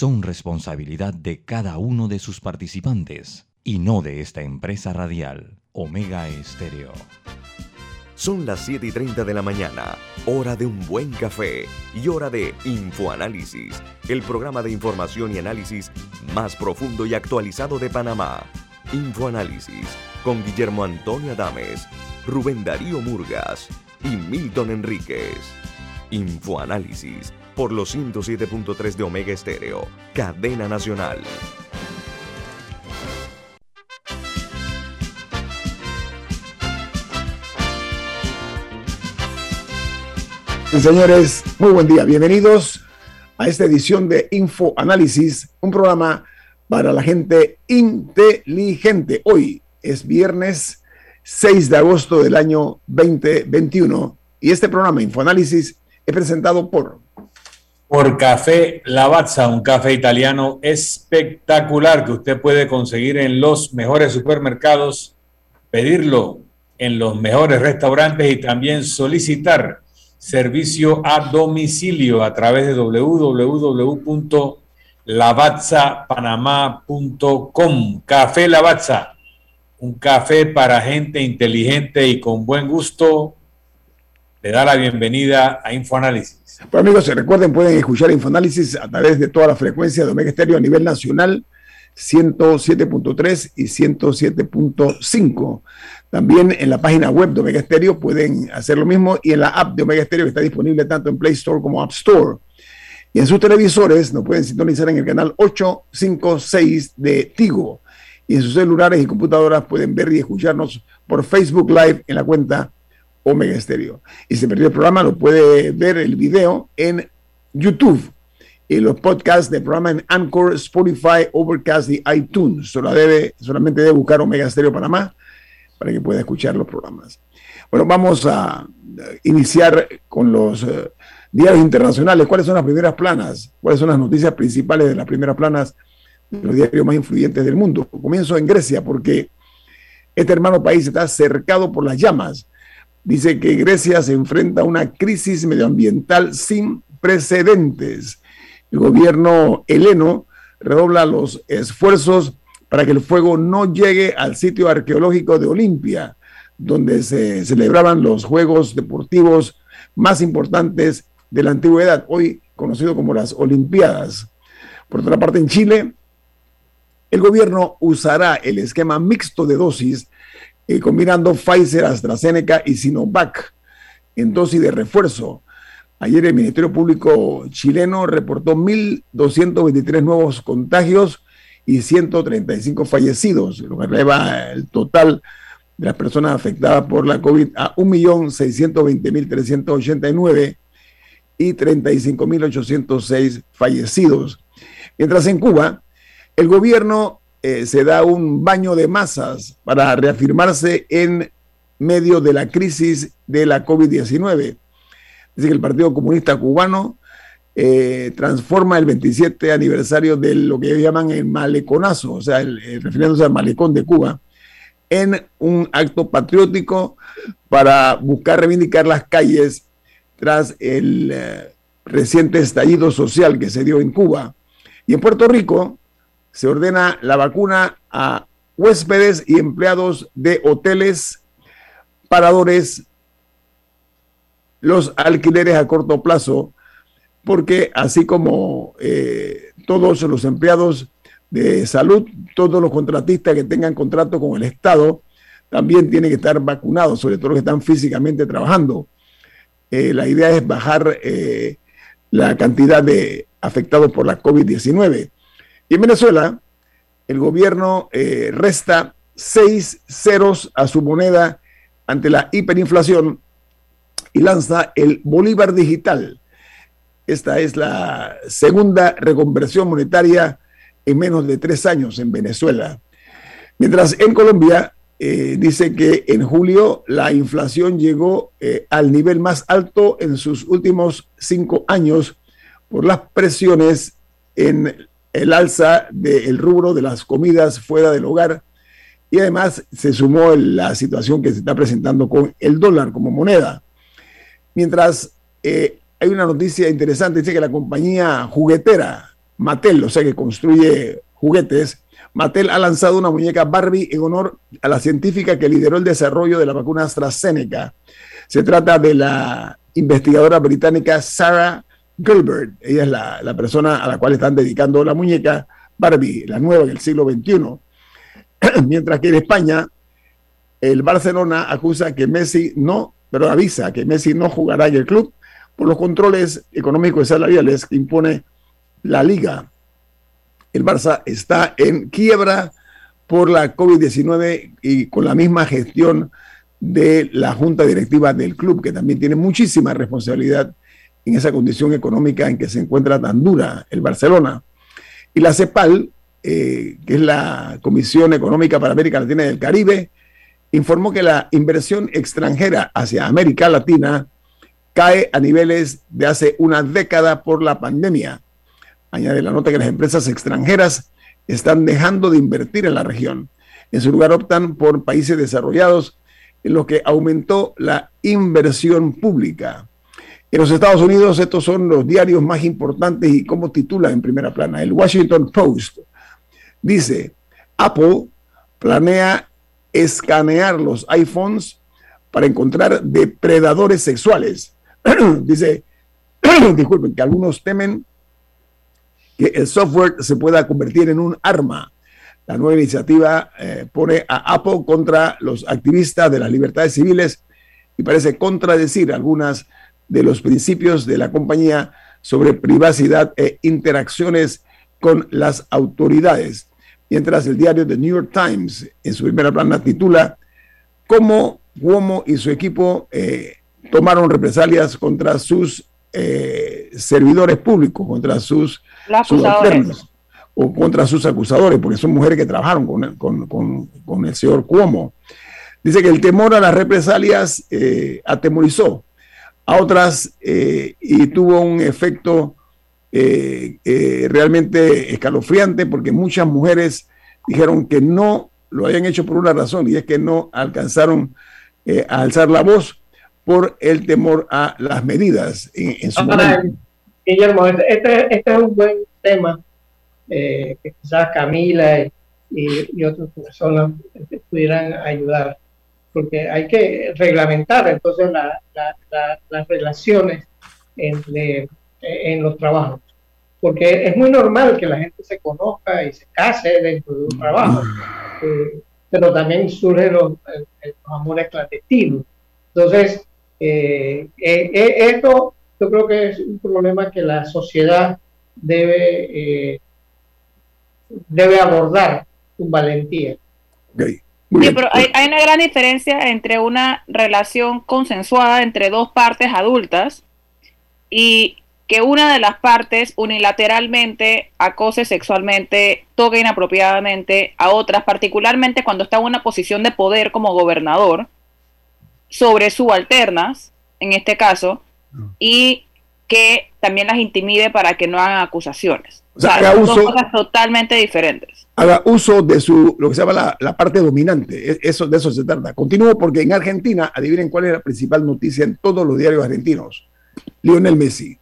son responsabilidad de cada uno de sus participantes y no de esta empresa radial, Omega Estéreo. Son las 7 y 30 de la mañana, hora de un buen café y hora de Infoanálisis, el programa de información y análisis más profundo y actualizado de Panamá. Infoanálisis con Guillermo Antonio Adames, Rubén Darío Murgas y Milton Enríquez. Infoanálisis por los 107.3 de Omega Estéreo, cadena nacional. Señores, muy buen día. Bienvenidos a esta edición de Infoanálisis, un programa para la gente inteligente. Hoy es viernes 6 de agosto del año 2021 y este programa Infoanálisis es presentado por por Café Lavazza, un café italiano espectacular que usted puede conseguir en los mejores supermercados, pedirlo en los mejores restaurantes y también solicitar servicio a domicilio a través de www.lavazzapanamá.com. Café Lavazza, un café para gente inteligente y con buen gusto. Le da la bienvenida a Infoanálisis. Pues amigos, se recuerden, pueden escuchar Infoanálisis a través de toda la frecuencia de Omega Estéreo a nivel nacional, 107.3 y 107.5. También en la página web de Omega Estéreo pueden hacer lo mismo y en la app de Omega Estéreo que está disponible tanto en Play Store como App Store. Y en sus televisores nos pueden sintonizar en el canal 856 de Tigo. Y en sus celulares y computadoras pueden ver y escucharnos por Facebook Live en la cuenta Omega Estéreo. Y se perdió el programa, lo puede ver el video en YouTube y los podcasts del programa en Anchor, Spotify, Overcast y iTunes. Solo debe, solamente debe buscar Omega Estéreo Panamá para que pueda escuchar los programas. Bueno, vamos a iniciar con los uh, diarios internacionales. ¿Cuáles son las primeras planas? ¿Cuáles son las noticias principales de las primeras planas de los diarios más influyentes del mundo? Comienzo en Grecia porque este hermano país está cercado por las llamas dice que Grecia se enfrenta a una crisis medioambiental sin precedentes. El gobierno heleno redobla los esfuerzos para que el fuego no llegue al sitio arqueológico de Olimpia, donde se celebraban los Juegos Deportivos más importantes de la antigüedad, hoy conocido como las Olimpiadas. Por otra parte, en Chile, el gobierno usará el esquema mixto de dosis combinando Pfizer, AstraZeneca y Sinovac en dosis de refuerzo. Ayer el Ministerio Público chileno reportó 1.223 nuevos contagios y 135 fallecidos, lo que eleva el total de las personas afectadas por la COVID a 1.620.389 y 35.806 fallecidos. Mientras en Cuba, el gobierno eh, se da un baño de masas para reafirmarse en medio de la crisis de la COVID-19. Dice que el Partido Comunista Cubano eh, transforma el 27 aniversario de lo que ellos llaman el maleconazo, o sea, el, refiriéndose al malecón de Cuba, en un acto patriótico para buscar reivindicar las calles tras el eh, reciente estallido social que se dio en Cuba. Y en Puerto Rico, se ordena la vacuna a huéspedes y empleados de hoteles, paradores, los alquileres a corto plazo, porque así como eh, todos los empleados de salud, todos los contratistas que tengan contrato con el Estado, también tienen que estar vacunados, sobre todo los que están físicamente trabajando. Eh, la idea es bajar eh, la cantidad de afectados por la COVID-19. Y en Venezuela, el gobierno eh, resta seis ceros a su moneda ante la hiperinflación y lanza el Bolívar Digital. Esta es la segunda reconversión monetaria en menos de tres años en Venezuela. Mientras en Colombia eh, dice que en julio la inflación llegó eh, al nivel más alto en sus últimos cinco años por las presiones en el alza del rubro de las comidas fuera del hogar y además se sumó la situación que se está presentando con el dólar como moneda. Mientras eh, hay una noticia interesante, dice que la compañía juguetera Mattel, o sea que construye juguetes, Mattel ha lanzado una muñeca Barbie en honor a la científica que lideró el desarrollo de la vacuna AstraZeneca. Se trata de la investigadora británica Sarah Gilbert. Ella es la, persona a la cual están dedicando la muñeca Barbie, la nueva del siglo XXI. Mientras que en España, el Barcelona acusa que Messi no, pero avisa que Messi no jugará en el club por los controles económicos y salariales que impone la liga. El Barça está en quiebra por la COVID-19 y con la misma gestión de la junta directiva del club, que también tiene muchísima responsabilidad en esa condición económica en que se encuentra tan dura el Barcelona. Y la CEPAL, eh, que es la Comisión Económica para América Latina y el Caribe, informó que la inversión extranjera hacia América Latina cae a niveles de hace una década por la pandemia. Añade la nota que las empresas extranjeras están dejando de invertir en la región. En su lugar optan por países desarrollados en los que aumentó la inversión pública. En los Estados Unidos estos son los diarios más importantes y como titula en primera plana. El Washington Post dice, Apple planea escanear los iPhones para encontrar depredadores sexuales. dice, disculpen, que algunos temen que el software se pueda convertir en un arma. La nueva iniciativa eh, pone a Apple contra los activistas de las libertades civiles y parece contradecir algunas de los principios de la compañía sobre privacidad e interacciones con las autoridades. Mientras el diario The New York Times en su primera plana titula cómo Cuomo y su equipo eh, tomaron represalias contra sus eh, servidores públicos, contra sus subalternos o contra sus acusadores, porque son mujeres que trabajaron con, con, con, el señor Cuomo. Dice que el temor a las represalias eh, atemorizó a otras eh, y tuvo un efecto eh, eh, realmente escalofriante porque muchas mujeres dijeron que no lo habían hecho por una razón y es que no alcanzaron a alzar la voz por el temor a las medidas en, su momento. Guillermo, este, este, este, es un buen tema que quizás Camila y, y otras personas pudieran ayudar porque hay que reglamentar entonces las relaciones entre, en los trabajos. Porque es muy normal que la gente se conozca y se case dentro de un trabajo, eh, pero también surgen los, amores clandestinos. Entonces, eh, eh, esto yo creo que es un problema que la sociedad debe, debe abordar con valentía. Sí, pero hay, una gran diferencia entre una relación consensuada entre dos partes adultas y que una de las partes unilateralmente acose sexualmente, toque inapropiadamente a otras, particularmente cuando está en una posición de poder como gobernador, sobre subalternas, en este caso, y que también las intimide para que no hagan acusaciones. O sea, son cosas totalmente diferentes haga uso de su, lo que se llama la, parte dominante. E, eso, de eso se trata. Continúo porque en Argentina, adivinen cuál es la principal noticia en todos los diarios argentinos. Lionel Messi.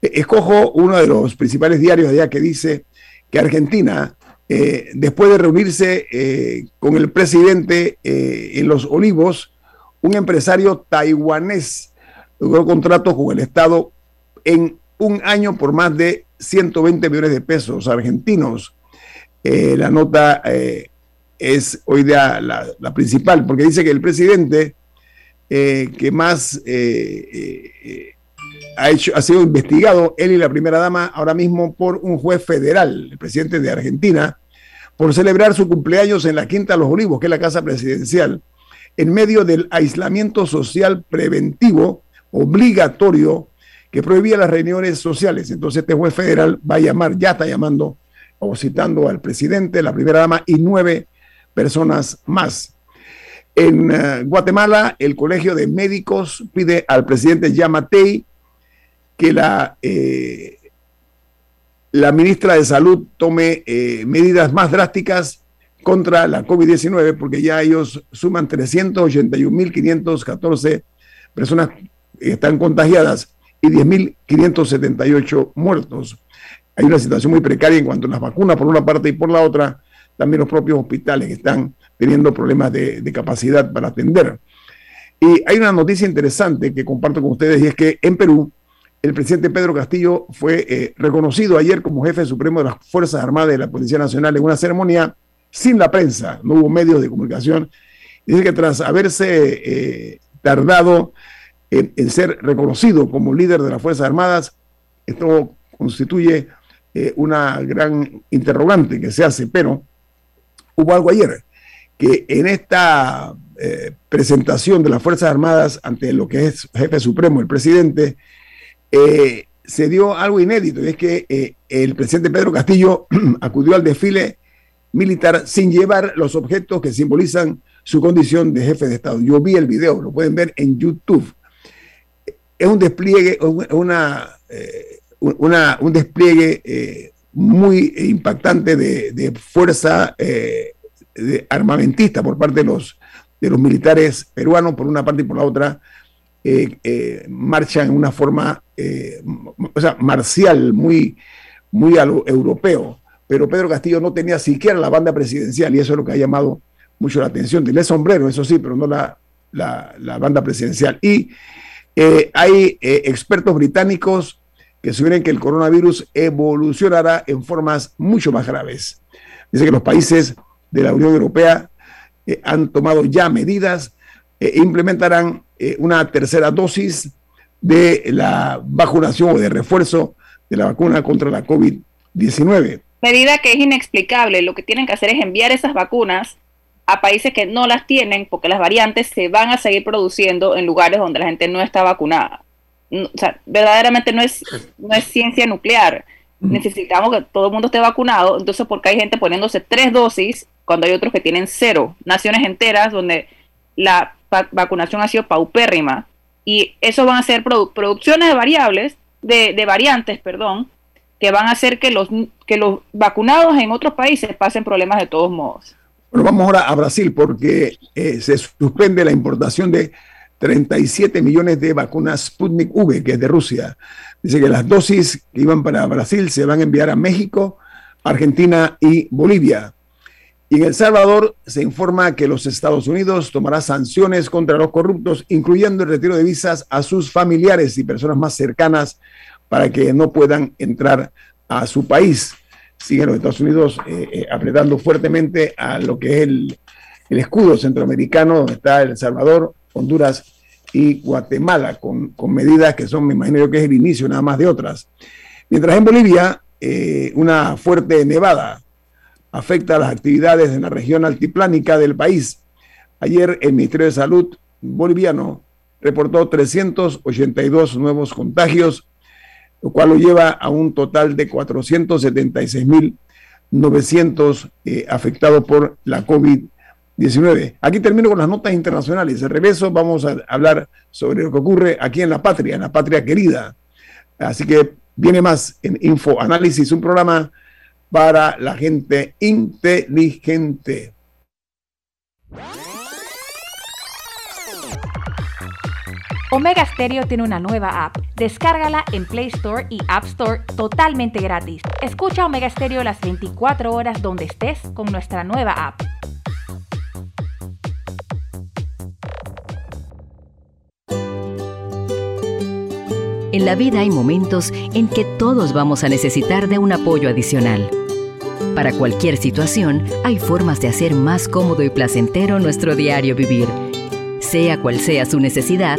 E, escojo uno de los principales diarios allá que dice que Argentina, eh, después de reunirse eh, con el presidente eh, en Los Olivos, un empresario taiwanés logró contratos con el Estado en un año por más de 120 millones de pesos argentinos. Eh, la nota eh, es hoy día la, principal, porque dice que el presidente eh, que más ha, hecho, ha sido investigado, él y la primera dama, ahora mismo por un juez federal, el presidente de Argentina, por celebrar su cumpleaños en la Quinta de los Olivos, que es la casa presidencial, en medio del aislamiento social preventivo obligatorio que prohibía las reuniones sociales. Entonces este juez federal va a llamar, ya está llamando o citando al presidente, la primera dama y nueve personas más. En eh, Guatemala, el Colegio de Médicos pide al presidente Yamatei que la, eh, la ministra de Salud tome eh, medidas más drásticas contra la COVID-19, porque ya ellos suman 381.514 personas que están contagiadas y 10.578 muertos. hay una situación muy precaria en cuanto a las vacunas por una parte y por la otra, también los propios hospitales están teniendo problemas de, capacidad para atender. Y hay una noticia interesante que comparto con ustedes y es que en Perú el presidente Pedro Castillo fue eh, reconocido ayer como jefe supremo de las Fuerzas Armadas de la Policía Nacional en una ceremonia sin la prensa, no hubo medios de comunicación. Dice que tras haberse eh, tardado en, ser reconocido como líder de las Fuerzas Armadas, esto constituye eh, una gran interrogante que se hace, pero hubo algo ayer, que en esta eh, presentación de las Fuerzas Armadas ante lo que es jefe supremo, el presidente, eh, se dio algo inédito, y es que el presidente Pedro Castillo acudió al desfile militar sin llevar los objetos que simbolizan su condición de jefe de Estado. Yo vi el video, lo pueden ver en YouTube. Es un despliegue, una, un despliegue eh, muy impactante de, fuerza eh, armamentista por parte de los, de los militares peruanos, por una parte y por la otra, eh, marchan en una forma o sea, marcial, muy, muy europeo. Pero Pedro Castillo no tenía siquiera la banda presidencial y eso es lo que ha llamado mucho la atención. Tiene sombrero, eso sí, pero no la, la banda presidencial. Y hay expertos británicos que sugieren que el coronavirus evolucionará en formas mucho más graves. Dice que los países de la Unión Europea eh, han tomado ya medidas e implementarán eh, una tercera dosis de la vacunación o de refuerzo de la vacuna contra la COVID-19. Medida que es inexplicable. Lo que tienen que hacer es enviar esas vacunas a países que no las tienen porque las variantes se van a seguir produciendo en lugares donde la gente no está vacunada o sea, verdaderamente no es, no es ciencia nuclear. Necesitamos que todo el mundo esté vacunado. Entonces, porque hay gente poniéndose tres dosis cuando hay otros que tienen cero? Naciones enteras donde la vacunación ha sido paupérrima. Y eso van a ser producciones de variables, de, de, variantes, perdón, que van a hacer que los, que los vacunados en otros países pasen problemas de todos modos. Bueno, vamos ahora a Brasil porque eh, se suspende la importación de 37 millones de vacunas Sputnik V, que es de Rusia. Dice que las dosis que iban para Brasil se van a enviar a México, Argentina y Bolivia. Y en El Salvador se informa que los Estados Unidos tomará sanciones contra los corruptos, incluyendo el retiro de visas a sus familiares y personas más cercanas para que no puedan entrar a su país. Siguen los Estados Unidos eh, eh, apretando fuertemente a lo que es el, el escudo centroamericano, donde está El Salvador, Honduras y Guatemala, con, medidas que son, me imagino yo que es el inicio nada más de otras. Mientras en Bolivia, eh, una fuerte nevada afecta a las actividades en la región altiplánica del país. Ayer el Ministerio de Salud boliviano reportó 382 nuevos contagios, lo cual lo lleva a un total de 476.900 eh, afectados por la COVID-19. 19. Aquí termino con las notas internacionales. De regreso vamos a hablar sobre lo que ocurre aquí en la patria, en la patria querida. Así que viene más en Info Análisis, un programa para la gente inteligente. Omega Stereo tiene una nueva app. Descárgala en Play Store y App Store totalmente gratis. Escucha Omega Stereo las 24 horas donde estés con nuestra nueva app. En la vida hay momentos en que todos vamos a necesitar de un apoyo adicional. Para cualquier situación, hay formas de hacer más cómodo y placentero nuestro diario vivir. Sea cual sea su necesidad,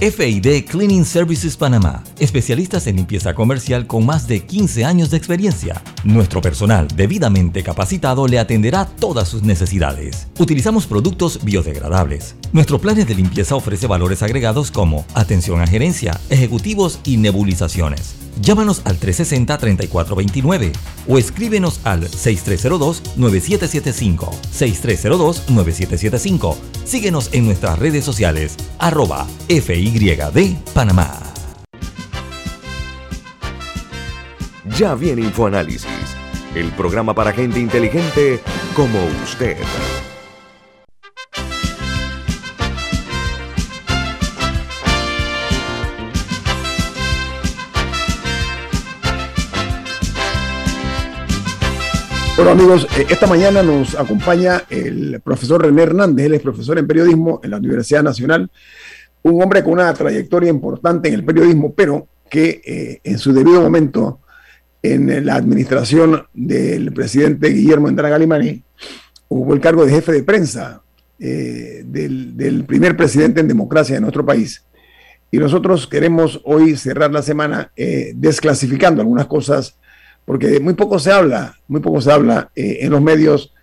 FID Cleaning Services Panamá, especialistas en limpieza comercial con más de 15 años de experiencia. Nuestro personal debidamente capacitado le atenderá todas sus necesidades. Utilizamos productos biodegradables Nuestros planes de limpieza ofrece valores agregados como atención a gerencia, ejecutivos y nebulizaciones. Llámanos al 360-3429 o escríbenos al 6302-9775. 6302-9775. Síguenos en nuestras redes sociales, arroba FYD Panamá. Ya viene InfoAnálisis, el programa para gente inteligente como usted. Bueno amigos, eh, esta mañana nos acompaña el profesor René Hernández, él es profesor en periodismo en la Universidad Nacional, un hombre con una trayectoria importante en el periodismo, pero que eh, en su debido momento en la administración del presidente Guillermo Endara Galimani hubo el cargo de jefe de prensa eh, del, primer presidente en democracia de nuestro país. Y nosotros queremos hoy cerrar la semana desclasificando algunas cosas porque muy poco se habla, muy poco se habla eh, en los medios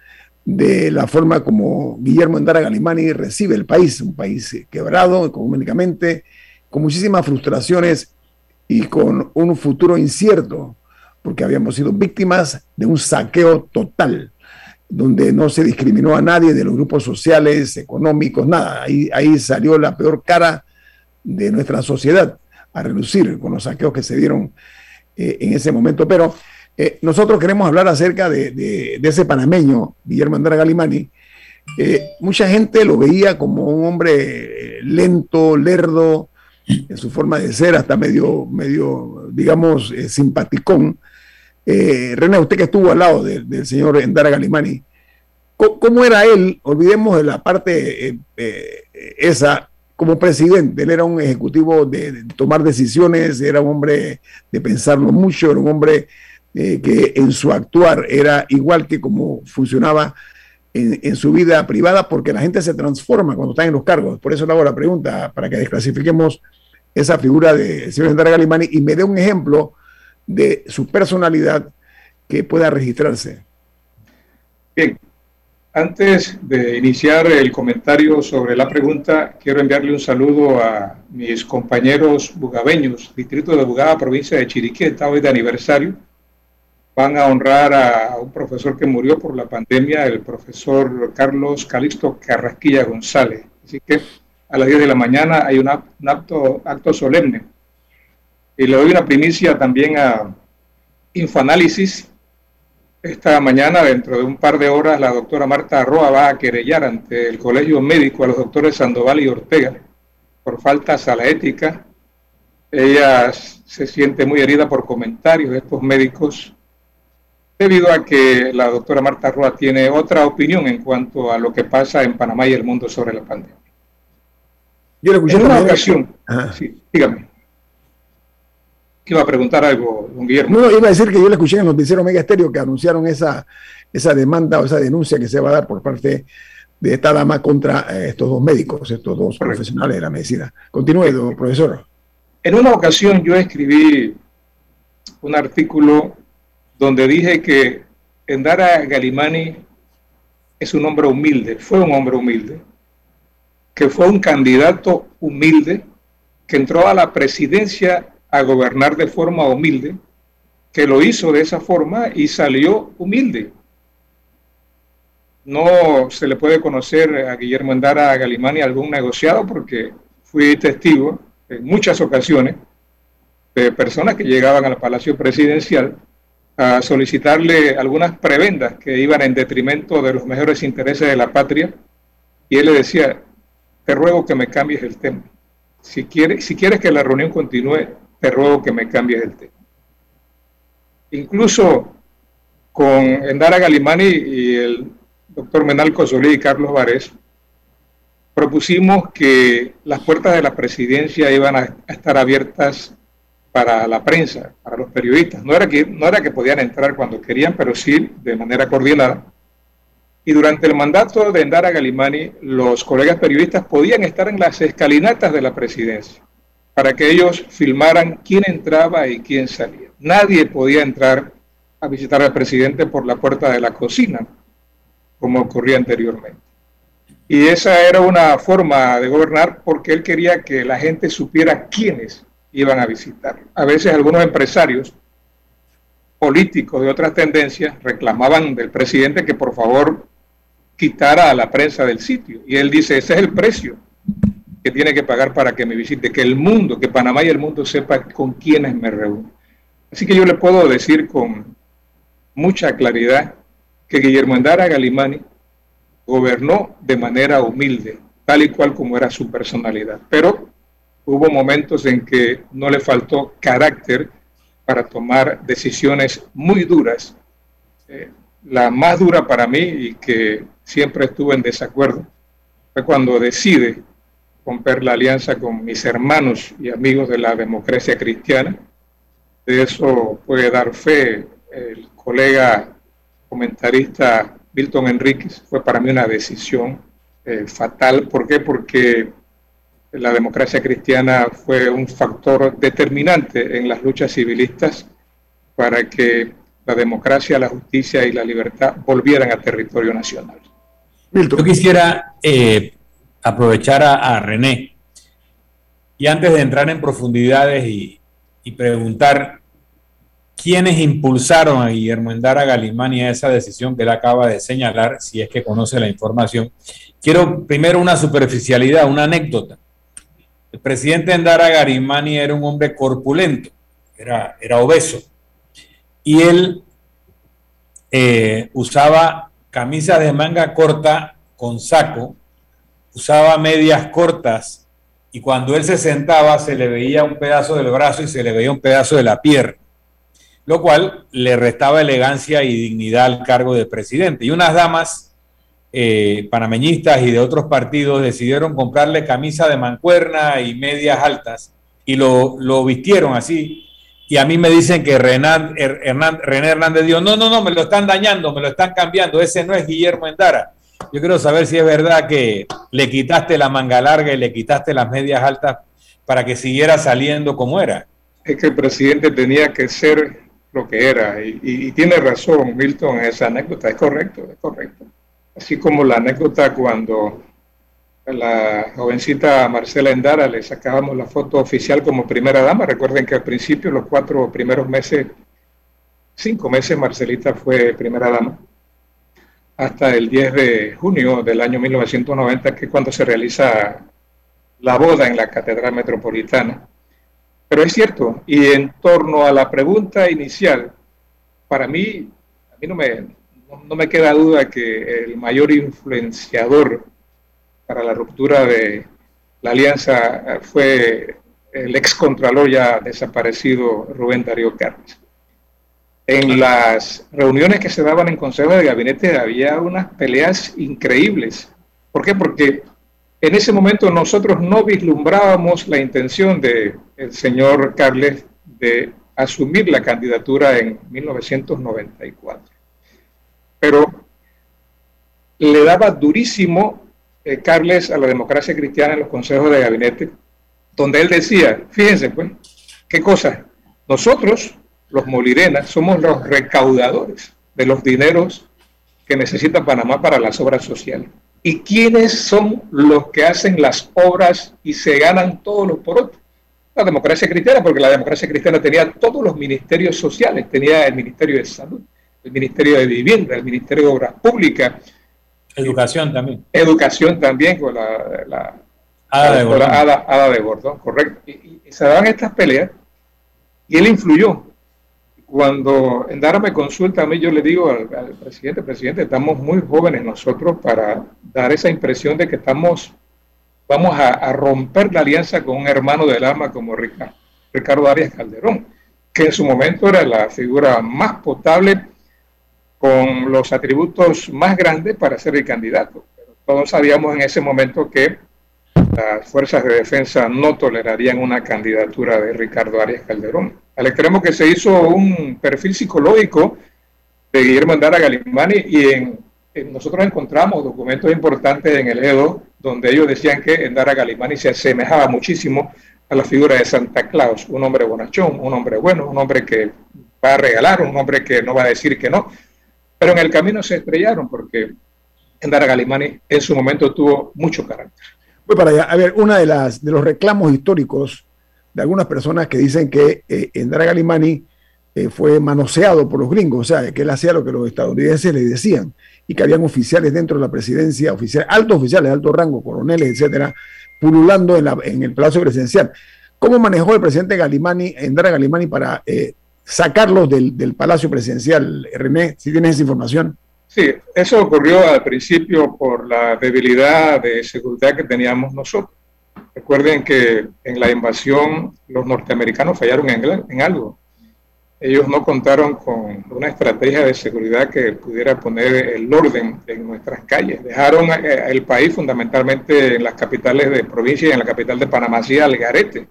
de la forma como Guillermo Endara Galimani recibe el país, un país quebrado económicamente, con muchísimas frustraciones y con un futuro incierto, porque habíamos sido víctimas de un saqueo total, donde no se discriminó a nadie de los grupos sociales, económicos, nada. Ahí, salió la peor cara de nuestra sociedad a reducir con los saqueos que se dieron eh, en ese momento. Pero eh, nosotros queremos hablar acerca de, ese panameño, Guillermo Andrés Galimani. Eh, mucha gente lo veía como un hombre lento, lerdo, en su forma de ser, hasta medio, medio digamos, eh, simpaticón. René, usted que estuvo al lado del señor Endara Galimani, ¿cómo, era él? Olvidemos de la parte esa, como presidente. Él era un ejecutivo de, tomar decisiones, era un hombre de pensarlo mucho, era un hombre eh, que en su actuar era igual que como funcionaba en, su vida privada, porque la gente se transforma cuando está en los cargos. Por eso le hago la pregunta, para que desclasifiquemos esa figura de señor Andrés Galimani y me dé un ejemplo de su personalidad que pueda registrarse. Bien, antes de iniciar el comentario sobre la pregunta, quiero enviarle un saludo a mis compañeros bugabeños, distrito de Bugaba, provincia de Chiriquí, está hoy de aniversario van a honrar a un profesor que murió por la pandemia, el profesor Carlos Calixto Carrasquilla González. Así que a las 10 de la mañana hay un acto, solemne. Y le doy una primicia también a Infoanálisis. Esta mañana, dentro de un par de horas, la doctora Marta Arroa va a querellar ante el Colegio Médico a los doctores Sandoval y Ortega por faltas a la ética. Ella se siente muy herida por comentarios de estos médicos debido a que la doctora Marta Roa tiene otra opinión en cuanto a lo que pasa en Panamá y el mundo sobre la pandemia. Yo le escuché en una ocasión, sí, dígame. iba a preguntar algo, don Guillermo. No, iba a decir que yo le escuché en el noticiero Mega Estéreo que anunciaron esa, esa demanda o esa denuncia que se va a dar por parte de esta dama contra eh, estos dos médicos, estos dos profesionales de la medicina. Continúe, profesor. En una ocasión yo escribí un artículo donde dije que Endara Galimani es un hombre humilde, fue un hombre humilde, que fue un candidato humilde, que entró a la presidencia a gobernar de forma humilde, que lo hizo de esa forma y salió humilde. No se le puede conocer a Guillermo Endara Galimani algún negociado porque fui testigo en muchas ocasiones de personas que llegaban al Palacio Presidencial a solicitarle algunas prebendas que iban en detrimento de los mejores intereses de la patria y él le decía, te ruego que me cambies el tema. Si quieres, si quieres que la reunión continúe, te ruego que me cambies el tema. Incluso con Endara Galimani y el doctor Menalco Solí y Carlos Vares, propusimos que las puertas de la presidencia iban a estar abiertas para la prensa, para los periodistas. No era, que, no era que podían entrar cuando querían, pero sí de manera coordinada. Y durante el mandato de Endara Galimani, los colegas periodistas podían estar en las escalinatas de la presidencia para que ellos filmaran quién entraba y quién salía. Nadie podía entrar a visitar al presidente por la puerta de la cocina, como ocurría anteriormente. Y esa era una forma de gobernar porque él quería que la gente supiera quiénes iban a visitar. A veces algunos empresarios políticos de otras tendencias reclamaban del presidente que por favor quitara a la prensa del sitio. Y él dice, ese es el precio que tiene que pagar para que me visite, que el mundo, que Panamá y el mundo sepa con quiénes me reúno. Así que yo le puedo decir con mucha claridad que Guillermo Endara Galimani gobernó de manera humilde, tal y cual como era su personalidad. Pero hubo momentos en que no le faltó carácter para tomar decisiones muy duras. Eh, la más dura para mí y que siempre estuve en desacuerdo fue cuando decide romper la alianza con mis hermanos y amigos de la democracia cristiana. De eso puede dar fe el colega comentarista Milton Enríquez fue para mí una decisión eh, fatal. ¿Por qué? Porque la democracia cristiana fue un factor determinante en las luchas civilistas para que la democracia, la justicia y la libertad volvieran a territorio nacional. Yo quisiera eh, aprovechar a, René y antes de entrar en profundidades y, y preguntar ¿Quiénes impulsaron a Guillermo Endara Galimani a esa decisión que él acaba de señalar, si es que conoce la información? Quiero primero una superficialidad, una anécdota. El presidente Endara Galimani era un hombre corpulento, era, obeso, y él eh, usaba camisas de manga corta con saco, usaba medias cortas, y cuando él se sentaba se le veía un pedazo del brazo y se le veía un pedazo de la pierna lo cual le restaba elegancia y dignidad al cargo de presidente. Y unas damas eh, panameñistas y de otros partidos decidieron comprarle camisa de mancuerna y medias altas y lo, vistieron así. Y a mí me dicen que René Hernández dijo, no, no, no, me lo están dañando, me lo están cambiando, ese no es Guillermo Endara. Yo quiero saber si es verdad que le quitaste la manga larga y le quitaste las medias altas para que siguiera saliendo como era. Es que el presidente tenía que ser lo que era. Y, tiene razón Milton esa anécdota, es correcto, es correcto. Así como la anécdota cuando la jovencita Marcela Endara le sacábamos la foto oficial como primera dama. Recuerden que al principio, los cuatro primeros meses, cinco meses, Marcelita fue primera dama. Hasta el 10 de junio del año 1990, que es cuando se realiza la boda en la Catedral Metropolitana. Pero es cierto, y en torno a la pregunta inicial, para mí, a mí no me, no, me queda duda que el mayor influenciador para la ruptura de la alianza fue el excontralor ya desaparecido Rubén Darío Carlos. En las reuniones que se daban en Consejo de Gabinete había unas peleas increíbles. ¿Por qué? Porque en ese momento nosotros no vislumbrábamos la intención del señor Carles de asumir la candidatura en 1994. Pero le daba durísimo eh, Carles a la democracia cristiana en los consejos de gabinete, donde él decía, fíjense pues, qué cosa, nosotros, los Molirenas, somos los recaudadores de los dineros que necesita Panamá para las obras sociales. ¿Y quiénes son los que hacen las obras y se ganan todos los porotos? La democracia cristiana, porque la democracia cristiana tenía todos los ministerios sociales, tenía el Ministerio de Salud, el Ministerio de Vivienda, el Ministerio de Obras Públicas. Educación también. Educación también con la, la Ada, de Bordón. de Bordón, correcto. y se daban estas peleas y él influyó cuando Endara me consulta a mí, yo le digo al, presidente, presidente, estamos muy jóvenes nosotros para dar esa impresión de que estamos, vamos a, romper la alianza con un hermano del alma como Ricardo, Ricardo Arias Calderón, que en su momento era la figura más potable con los atributos más grandes para ser el candidato. Todos sabíamos en ese momento que las fuerzas de defensa no tolerarían una candidatura de Ricardo Arias Calderón. Al extremo que se hizo un perfil psicológico de Guillermo Andara Galimani y nosotros encontramos documentos importantes en el EDO donde ellos decían que Endara Galimani se asemejaba muchísimo a la figura de Santa Claus, un hombre bonachón, un hombre bueno, un hombre que va a regalar, un hombre que no va a decir que no. Pero en el camino se estrellaron porque Endara Galimani en su momento tuvo mucho carácter. Voy para allá. A ver, una de las de los reclamos históricos de algunas personas que dicen que eh, Endara Galimani eh, fue manoseado por los gringos, o sea, que él hacía lo que los estadounidenses le decían y que habían oficiales dentro de la presidencia, oficiales, altos oficiales de alto rango, coroneles, etcétera, pululando en, la, en el Palacio Presidencial. ¿Cómo manejó el presidente Galimani, Endara Galimani, para eh, sacarlos del, del, Palacio Presidencial? René, si tienes esa información. Sí, eso ocurrió al principio por la debilidad de seguridad que teníamos nosotros. Recuerden que en la invasión los norteamericanos fallaron en, algo. Ellos no contaron con una estrategia de seguridad que pudiera poner el orden en nuestras calles. Dejaron eh, el país fundamentalmente en las capitales de provincia y en la capital de Panamá, sí, al garete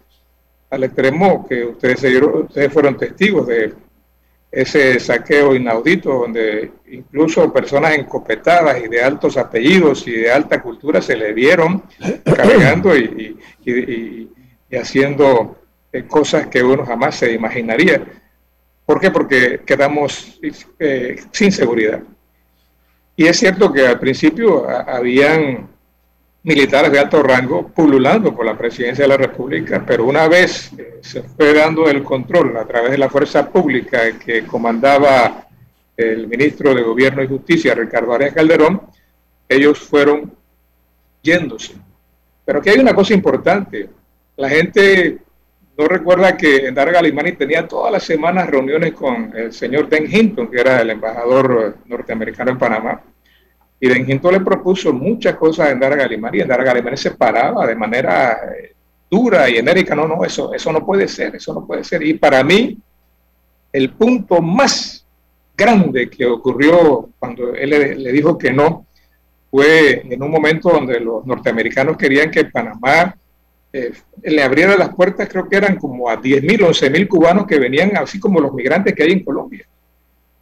al extremo que ustedes, ustedes fueron testigos de ese saqueo inaudito donde incluso personas encopetadas y de altos apellidos y de alta cultura se le vieron cargando y, haciendo eh, cosas que uno jamás se imaginaría. ¿Por qué? Porque quedamos eh, sin seguridad. Y es cierto que al principio habían militares de alto rango pululando por la presidencia de la República, pero una vez eh, se fue dando el control a través de la fuerza pública que comandaba el ministro de Gobierno y Justicia, Ricardo Arias Calderón, ellos fueron yéndose. Pero aquí hay una cosa importante. La gente no recuerda que Endara Galimani tenía todas las semanas reuniones con el señor Den Hinton, que era el embajador norteamericano en Panamá y Denginto le propuso muchas cosas a Endara Galimari y Endara Galimari se paraba de manera eh, dura y enérica. No, no, eso, eso no puede ser, eso no puede ser. Y para mí, el punto más grande que ocurrió cuando él le, dijo que no fue en un momento donde los norteamericanos querían que Panamá eh, le abriera las puertas, creo que eran como a 10 mil, 11 mil cubanos que venían, así como los migrantes que hay en Colombia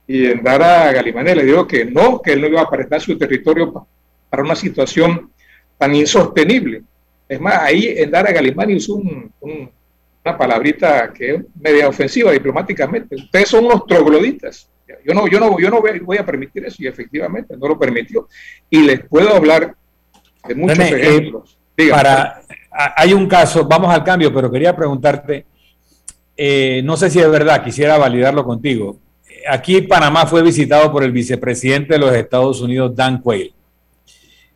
y Endara Galimani le dijo que no, que él no iba a prestar su territorio para una situación tan insostenible. Es más, ahí Endara Galimani usó una palabrita que es media ofensiva diplomáticamente. Ustedes son unos trogloditas. Yo no, yo no, yo no voy a permitir eso y efectivamente no lo permitió. Y les puedo hablar de muchos eh, ejemplos. para, hay un caso, vamos al cambio, pero quería preguntarte, eh, no sé si es verdad, quisiera validarlo contigo aquí Panamá fue visitado por el vicepresidente de los Estados Unidos, Dan Quayle.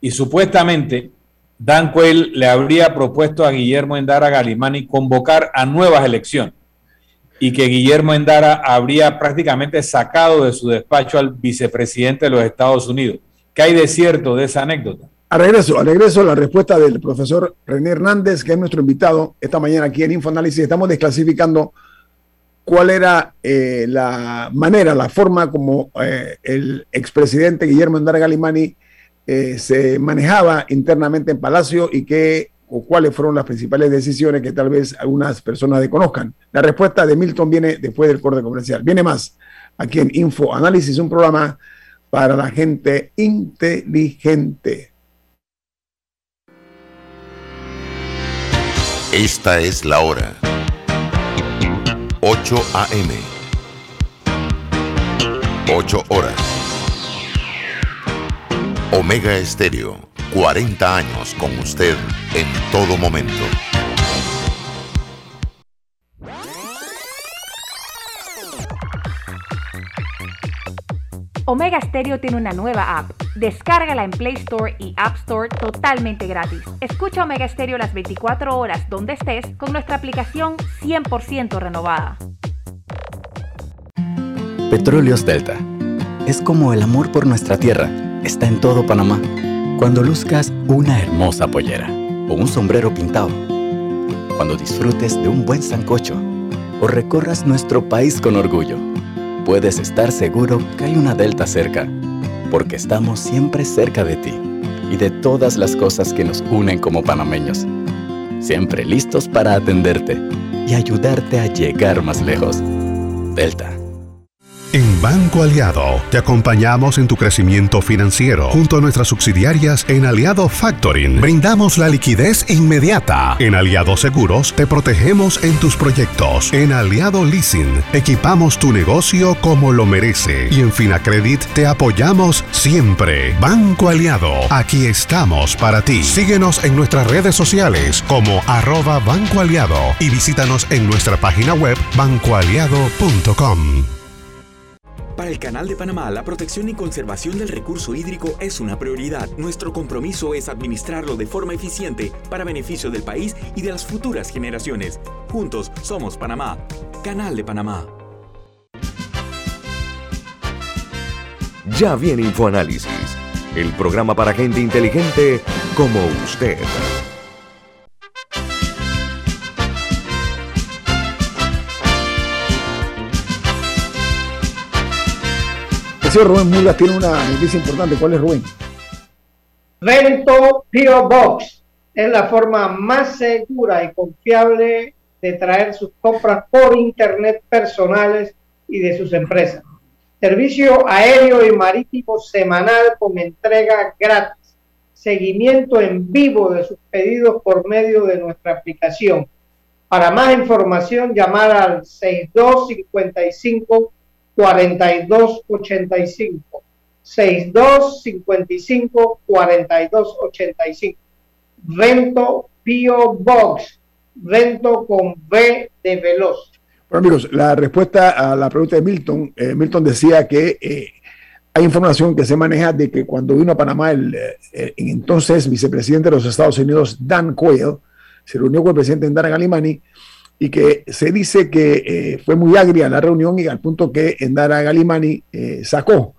Y supuestamente Dan Quayle le habría propuesto a Guillermo Endara Galimani convocar a nuevas elecciones y que Guillermo Endara habría prácticamente sacado de su despacho al vicepresidente de los Estados Unidos. ¿Qué hay de cierto de esa anécdota? A regreso, a regreso la respuesta del profesor René Hernández, que es nuestro invitado esta mañana aquí en Infoanálisis. Estamos desclasificando cuál era eh, la manera, la forma como eh, el expresidente Guillermo Endara Galimani eh, se manejaba internamente en Palacio y qué o cuáles fueron las principales decisiones que tal vez algunas personas desconozcan. La respuesta de Milton viene después del corte comercial. Viene más aquí en Info Análisis, un programa para la gente inteligente. Esta es la hora. 8 a.m. 8 horas. Omega Estéreo, 40 años con usted en todo momento. Omega Stereo tiene una nueva app. Descárgala en Play Store y App Store totalmente gratis. Escucha Omega Stereo las 24 horas donde estés con nuestra aplicación 100% renovada. Petróleos Delta. Es como el amor por nuestra tierra. Está en todo Panamá. Cuando luzcas una hermosa pollera o un sombrero pintado. Cuando disfrutes de un buen sancocho o recorras nuestro país con orgullo puedes estar seguro que hay una Delta cerca, porque estamos siempre cerca de ti y de todas las cosas que nos unen como panameños. Siempre listos para atenderte y ayudarte a llegar más lejos. Delta En Banco Aliado te acompañamos en tu crecimiento financiero junto a nuestras subsidiarias en Aliado Factoring. Brindamos la liquidez inmediata. En Aliado Seguros te protegemos en tus proyectos. En Aliado Leasing equipamos tu negocio como lo merece. Y en Finacredit te apoyamos siempre. Banco Aliado, aquí estamos para ti. Síguenos en nuestras redes sociales como arroba Banco Aliado y visítanos en nuestra página web bancoaliado.com. Para el Canal de Panamá, la protección y conservación del recurso hídrico es una prioridad. Nuestro compromiso es administrarlo de forma eficiente para beneficio del país y de las futuras generaciones. Juntos somos Panamá. Canal de Panamá. Ya viene InfoAnálisis, el programa para gente inteligente como usted. Rubén Mulas tiene una noticia importante. ¿Cuál es, Rubén? Rento Pio Box es la forma más segura y confiable de traer sus compras por internet personales y de sus empresas. Servicio aéreo y marítimo semanal con entrega gratis. Seguimiento en vivo de sus pedidos por medio de nuestra aplicación. Para más información, llamar al 6255 4285 6255 4285 Rento Pio Box Rento con B de Veloz. Bueno amigos la respuesta a la pregunta de Milton eh, Milton decía que eh, hay información que se maneja de que cuando vino a Panamá el, eh, entonces vicepresidente de los Estados Unidos Dan Quayle se reunió con el presidente Ndara Galimani y que se dice que eh, fue muy agria la reunión y al punto que Endara Galimani eh, sacó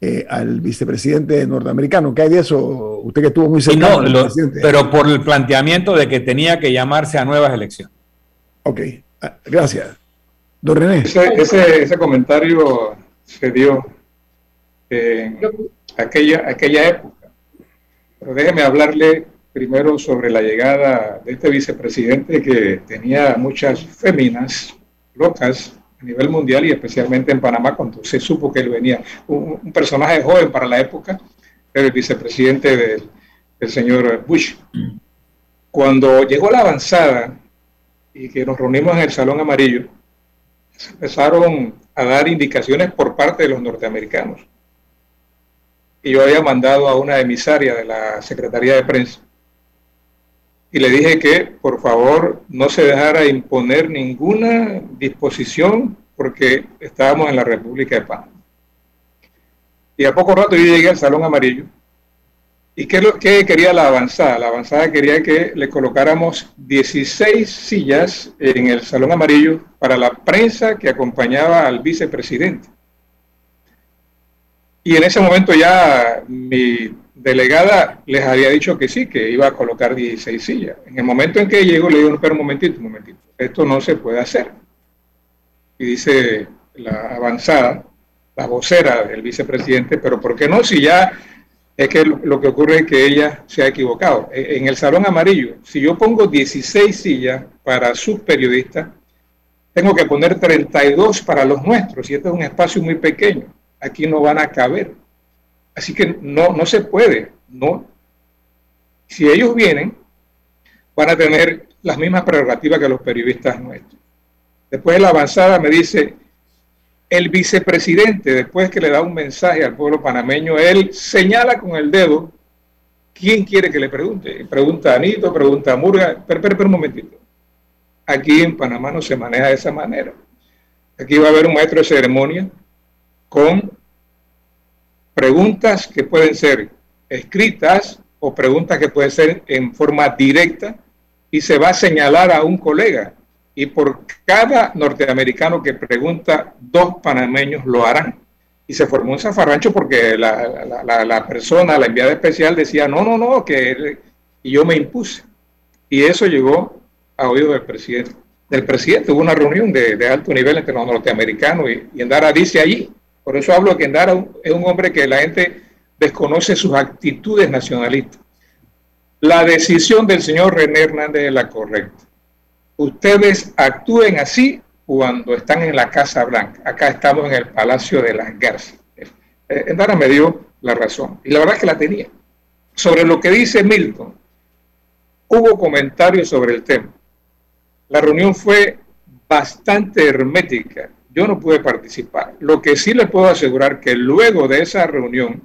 eh, al vicepresidente norteamericano. ¿Qué hay de eso? Usted que estuvo muy cerca. No, pero por el planteamiento de que tenía que llamarse a nuevas elecciones. Ok, ah, gracias. Don René. Ese, ese, comentario se dio en aquella, aquella época. Pero déjeme hablarle primero sobre la llegada de este vicepresidente que tenía muchas féminas locas a nivel mundial y especialmente en Panamá cuando se supo que él venía. Un, personaje joven para la época, el vicepresidente del, del señor Bush. Cuando llegó la avanzada y que nos reunimos en el Salón Amarillo, empezaron a dar indicaciones por parte de los norteamericanos. Y yo había mandado a una emisaria de la Secretaría de Prensa y le dije que por favor no se dejara imponer ninguna disposición porque estábamos en la República de Panamá. Y a poco rato yo llegué al Salón Amarillo. ¿Y qué, lo, qué quería la avanzada? La avanzada quería que le colocáramos 16 sillas en el Salón Amarillo para la prensa que acompañaba al vicepresidente. Y en ese momento ya mi delegada les había dicho que sí, que iba a colocar 16 sillas. En el momento en que llegó, le digo, pero un momentito, un momentito, esto no se puede hacer. Y dice la avanzada, la vocera del vicepresidente, pero ¿por qué no? Si ya es que lo que ocurre es que ella se ha equivocado. E, en el salón amarillo, si yo pongo 16 sillas para sus periodistas, tengo que poner 32 para los nuestros, y este es un espacio muy pequeño. Aquí no van a caber. Así que no, no se puede. No. Si ellos vienen, van a tener las mismas prerrogativas que los periodistas nuestros. Después de la avanzada me dice, el vicepresidente, después que le da un mensaje al pueblo panameño, él señala con el dedo quién quiere que le pregunte. Pregunta a Anito, pregunta a Murga, pero, pero, pero un momentito. Aquí en Panamá no se maneja de esa manera. Aquí va a haber un maestro de ceremonia con preguntas que pueden ser escritas o preguntas que pueden ser en forma directa y se va a señalar a un colega. Y por cada norteamericano que pregunta, dos panameños lo harán. Y se formó un zafarrancho porque la, persona, la enviada especial, decía, no, no, no, que y yo me impuse. Y eso llegó a oído del presidente. Del presidente hubo una reunión de, alto nivel entre los norteamericanos y, y Endara dice allí, por eso hablo que Endara es un hombre que la gente desconoce sus actitudes nacionalistas. La decisión del señor René Hernández es la correcta. Ustedes actúen así cuando están en la Casa Blanca. Acá estamos en el Palacio de las Garzas. Eh, Endara me dio la razón, y la verdad es que la tenía. Sobre lo que dice Milton, hubo comentarios sobre el tema. La reunión fue bastante hermética. Yo no pude participar. Lo que sí le puedo asegurar que luego de esa reunión,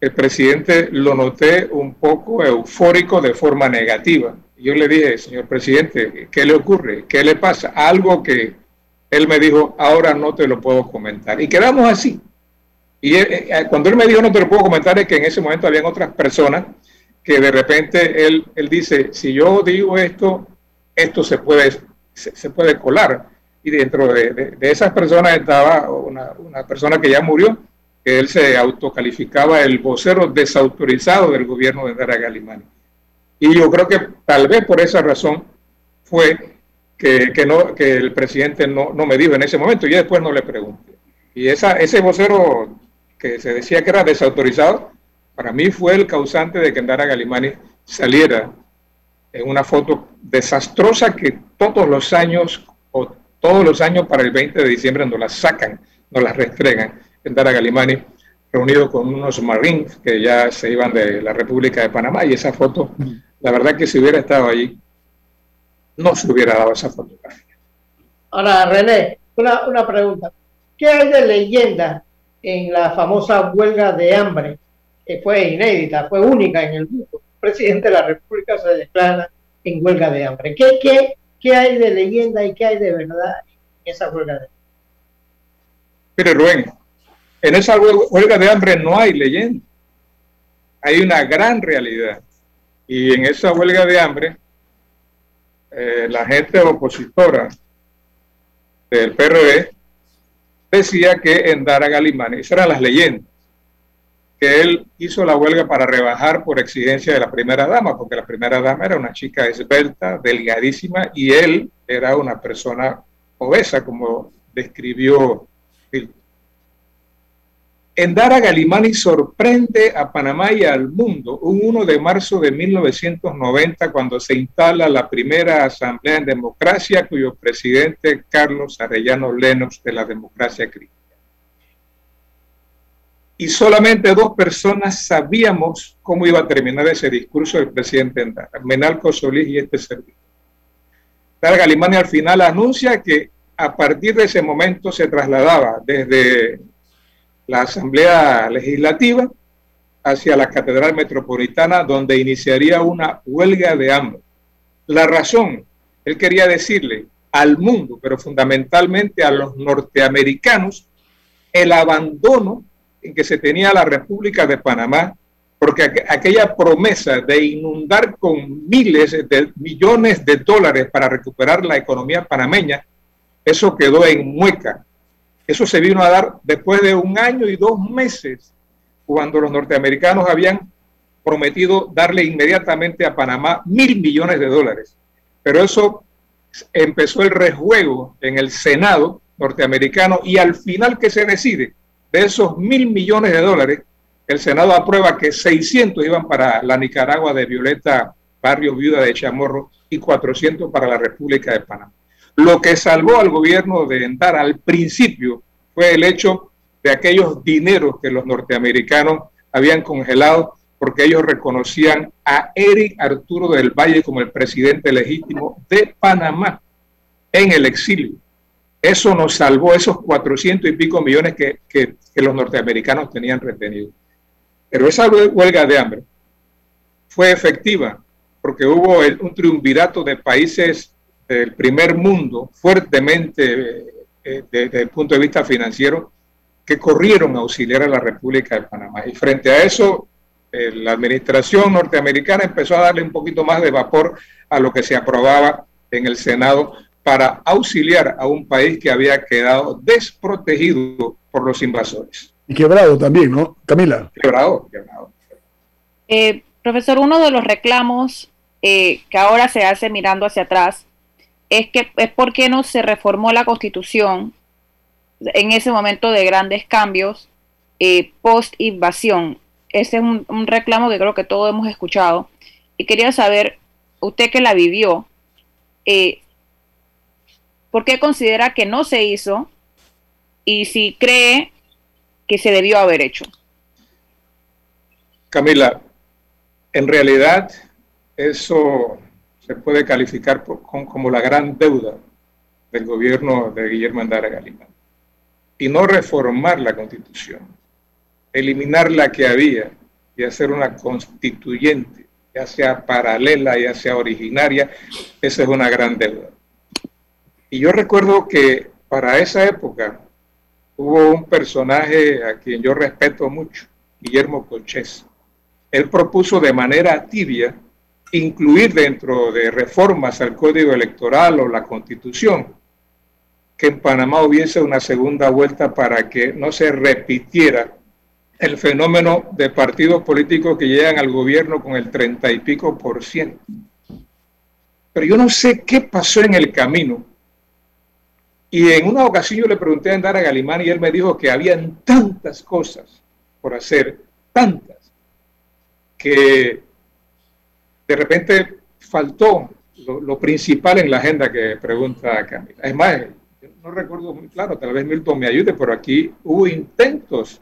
el presidente lo noté un poco eufórico de forma negativa. Yo le dije, señor presidente, ¿qué le ocurre? ¿Qué le pasa? Algo que él me dijo, ahora no te lo puedo comentar. Y quedamos así. Y eh, eh, cuando él me dijo, no te lo puedo comentar, es que en ese momento habían otras personas que de repente él, él dice, si yo digo esto, esto se puede, se, puede colar. Y dentro de, esas personas estaba una, persona que ya murió, que él se autocalificaba el vocero desautorizado del gobierno de Dara Galimani. Y yo creo que tal vez por esa razón fue que, que, no, que el presidente no, no, me dijo en ese momento, y después no le pregunté. Y esa, ese vocero que se decía que era desautorizado, para mí fue el causante de que Dara Galimani saliera en una foto desastrosa que todos los años, todos los años para el 20 de diciembre nos la sacan, nos la restregan en Dara Galimani, reunido con unos marines que ya se iban de la República de Panamá, y esa foto, la verdad que si hubiera estado allí, no se hubiera dado esa fotografía. Ahora, René, una, una pregunta. ¿Qué hay de leyenda en la famosa huelga de hambre, que fue inédita, fue única en el mundo? presidente de la República se declara en huelga de hambre. ¿Qué, qué, qué hay de leyenda y qué hay de verdad en esa huelga de hambre? Mire, Rubén, en esa huelga de hambre no hay leyenda. Hay una gran realidad. Y en esa huelga de hambre, eh, la gente opositora del PRD decía que en Dara Galimani, esas eran las leyendas que él hizo la huelga para rebajar por exigencia de la primera dama, porque la primera dama era una chica esbelta, delgadísima, y él era una persona obesa, como describió Phil. Endara Galimani sorprende a Panamá y al mundo un 1 de marzo de 1990 cuando se instala la primera asamblea en democracia cuyo presidente Carlos Arellano Lenos de la democracia cristiana y solamente dos personas sabíamos cómo iba a terminar ese discurso del presidente Menalco Solís y este servidor. Dara Galimani al final anuncia que a partir de ese momento se trasladaba desde la Asamblea Legislativa hacia la Catedral Metropolitana, donde iniciaría una huelga de hambre. La razón, él quería decirle al mundo, pero fundamentalmente a los norteamericanos, el abandono en que se tenía la República de Panamá, porque aquella promesa de inundar con miles de millones de dólares para recuperar la economía panameña, eso quedó en mueca. Eso se vino a dar después de un año y dos meses, cuando los norteamericanos habían prometido darle inmediatamente a Panamá mil millones de dólares. Pero eso empezó el rejuego en el Senado norteamericano y al final que se decide, de esos mil millones de dólares, el Senado aprueba que 600 iban para la Nicaragua de Violeta Barrio Viuda de Chamorro y 400 para la República de Panamá. Lo que salvó al gobierno de entrar al principio fue el hecho de aquellos dineros que los norteamericanos habían congelado porque ellos reconocían a Eric Arturo del Valle como el presidente legítimo de Panamá en el exilio. Eso nos salvó esos 400 y pico millones que, los norteamericanos tenían retenidos. Pero esa huelga de hambre fue efectiva porque hubo un triunvirato de países del primer mundo fuertemente eh, desde el punto de vista financiero que corrieron a auxiliar a la República de Panamá. Y frente a eso, eh, la administración norteamericana empezó a darle un poquito más de vapor a lo que se aprobaba en el Senado para auxiliar a un país que había quedado desprotegido por los invasores. Y quebrado también, ¿no, Camila? Quebrado, quebrado. Eh, profesor, uno de los reclamos eh, que ahora se hace mirando hacia atrás es que es por qué no se reformó la constitución en ese momento de grandes cambios eh, post invasión. Ese es un, un, reclamo que creo que todos hemos escuchado y quería saber usted que la vivió, eh, ¿Por qué considera que no se hizo? Y si cree que se debió haber hecho. Camila, en realidad eso se puede calificar como la gran deuda del gobierno de Guillermo Andara Galimán. Y no reformar la constitución, eliminar la que había y hacer una constituyente, ya sea paralela, ya sea originaria, esa es una gran deuda. Y yo recuerdo que para esa época hubo un personaje a quien yo respeto mucho, Guillermo Colchés. Él propuso de manera tibia incluir dentro de reformas al código electoral o la constitución que en Panamá hubiese una segunda vuelta para que no se repitiera el fenómeno de partidos políticos que llegan al gobierno con el treinta y pico por ciento. Pero yo no sé qué pasó en el camino. Y en una ocasión yo le pregunté a Andara Galimán y él me dijo que habían tantas cosas por hacer, tantas, que de repente faltó lo, principal en la agenda que pregunta Camila. Es más, no recuerdo muy claro, tal vez Milton me ayude, pero aquí hubo intentos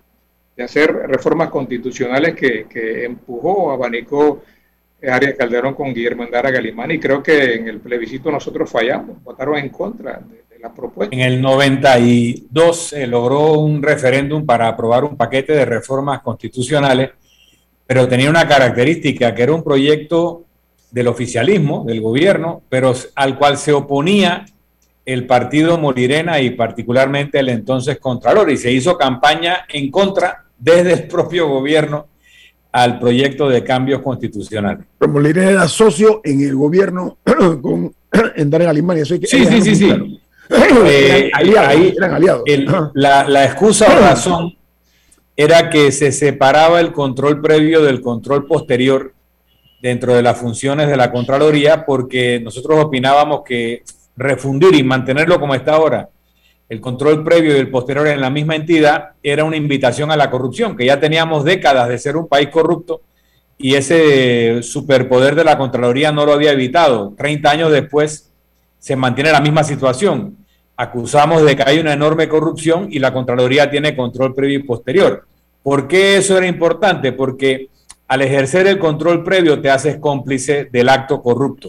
de hacer reformas constitucionales que, que empujó, abanicó Arias Calderón con Guillermo Andara Galimán y creo que en el plebiscito nosotros fallamos, votaron en contra de, la propuesta. En el 92 se logró un referéndum para aprobar un paquete de reformas constitucionales, pero tenía una característica que era un proyecto del oficialismo, del gobierno, pero al cual se oponía el partido Morirena y particularmente el entonces Contralor, y se hizo campaña en contra desde el propio gobierno al proyecto de cambios constitucionales. Pero Morirena era socio en el gobierno con Endara Alemania. Eso sí, sí, sí, sí. Eh, ahí, eran aliados. la, la excusa o razón era que se separaba el control previo del control posterior dentro de las funciones de la Contraloría porque nosotros opinábamos que refundir y mantenerlo como está ahora, el control previo y el posterior en la misma entidad, era una invitación a la corrupción, que ya teníamos décadas de ser un país corrupto y ese superpoder de la Contraloría no lo había evitado. Treinta años después se mantiene la misma situación. Acusamos de que hay una enorme corrupción y la Contraloría tiene control previo y posterior. ¿Por qué eso era importante? Porque al ejercer el control previo te haces cómplice del acto corrupto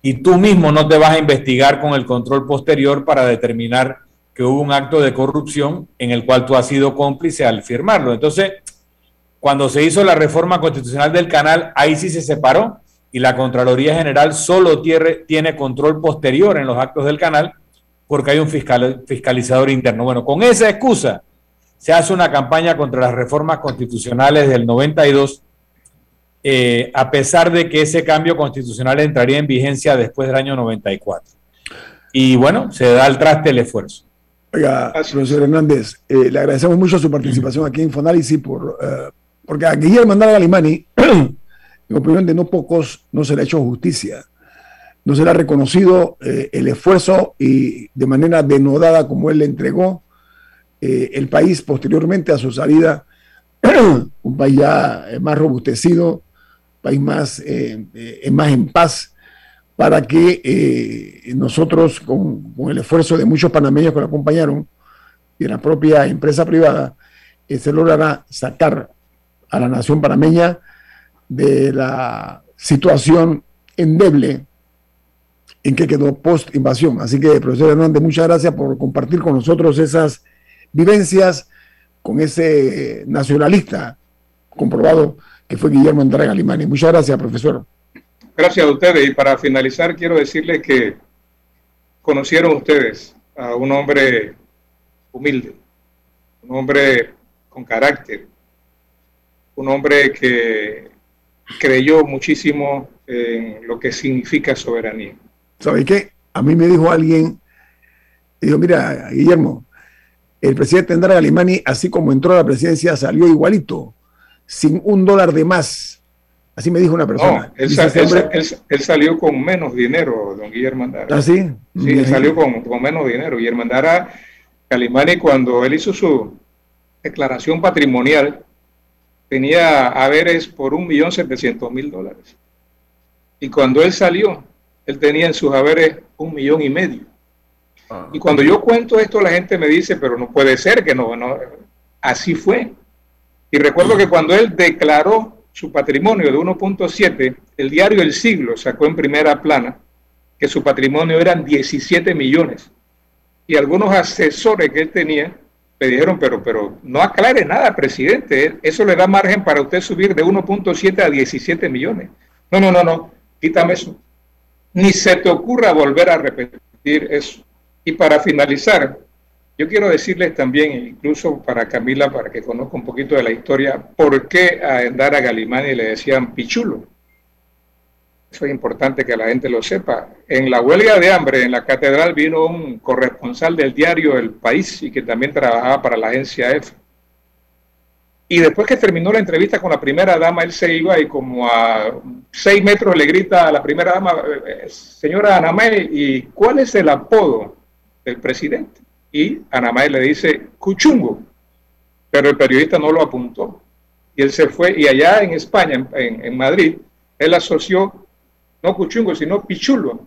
y tú mismo no te vas a investigar con el control posterior para determinar que hubo un acto de corrupción en el cual tú has sido cómplice al firmarlo. Entonces, cuando se hizo la reforma constitucional del canal, ahí sí se separó y la Contraloría General solo tiene, control posterior en los actos del canal porque hay un fiscal, fiscalizador interno. Bueno, con esa excusa se hace una campaña contra las reformas constitucionales del 92 eh, a pesar de que ese cambio constitucional entraría en vigencia después del año 94. Y bueno, se da al traste el esfuerzo. Oiga, profesor Hernández, eh, le agradecemos mucho su participación aquí en Infoanálisis por, eh, porque a Guillermo Andara Galimani, en opinión de no pocos, no se le ha hecho justicia. No se le ha reconocido el esfuerzo y de manera denodada como él le entregó el país posteriormente a su salida, un país ya más robustecido, país más, eh, eh, más en paz, para que eh, nosotros, con, el esfuerzo de muchos panameños que lo acompañaron, y de la propia empresa privada, se logrará sacar a la nación panameña de la situación endeble en que quedó post invasión. Así que, profesor Hernández, muchas gracias por compartir con nosotros esas vivencias con ese nacionalista comprobado que fue Guillermo Andrés Galimani. Muchas gracias, profesor. Gracias a ustedes. Y para finalizar, quiero decirles que conocieron ustedes a un hombre humilde, un hombre con carácter, un hombre que creyó muchísimo en lo que significa soberanía. ¿Sabe qué? A mí me dijo alguien, dijo, mira, Guillermo, el presidente Andrés Galimani, así como entró a la presidencia, salió igualito sin un dólar de más. Así me dijo una persona. él, salió con menos dinero, don Guillermo Andara. ¿Ah, sí? Sí, él salió con, menos dinero. Guillermo Andara Calimani, cuando él hizo su declaración patrimonial, tenía haberes por un millón setecientos mil dólares. Y cuando él salió, él tenía en sus haberes un millón y medio. Y cuando yo cuento esto, la gente me dice, pero no puede ser que no, no. Así fue. Y recuerdo que cuando él declaró su patrimonio de 1.7, el diario El Siglo sacó en primera plana que su patrimonio eran 17 millones. Y algunos asesores que él tenía le dijeron, pero, pero no aclare nada, presidente, eso le da margen para usted subir de 1.7 a 17 millones. No, no, no, no, quítame eso. Ni se te ocurra volver a repetir eso. Y para finalizar, yo quiero decirles también, incluso para Camila, para que conozca un poquito de la historia, por qué a Endara Galimani le decían pichulo. Eso es importante que la gente lo sepa. En la huelga de hambre en la catedral vino un corresponsal del diario El País y que también trabajaba para la agencia EFE. Y después que terminó la entrevista con la primera dama, él se iba y como a seis metros le grita a la primera dama, eh, señora Anamay, ¿y cuál es el apodo del presidente? Y Anamay le dice, Cuchungo. Pero el periodista no lo apuntó. Y él se fue, y allá en España, en, en Madrid, él asoció no Cuchungo, sino Pichulo.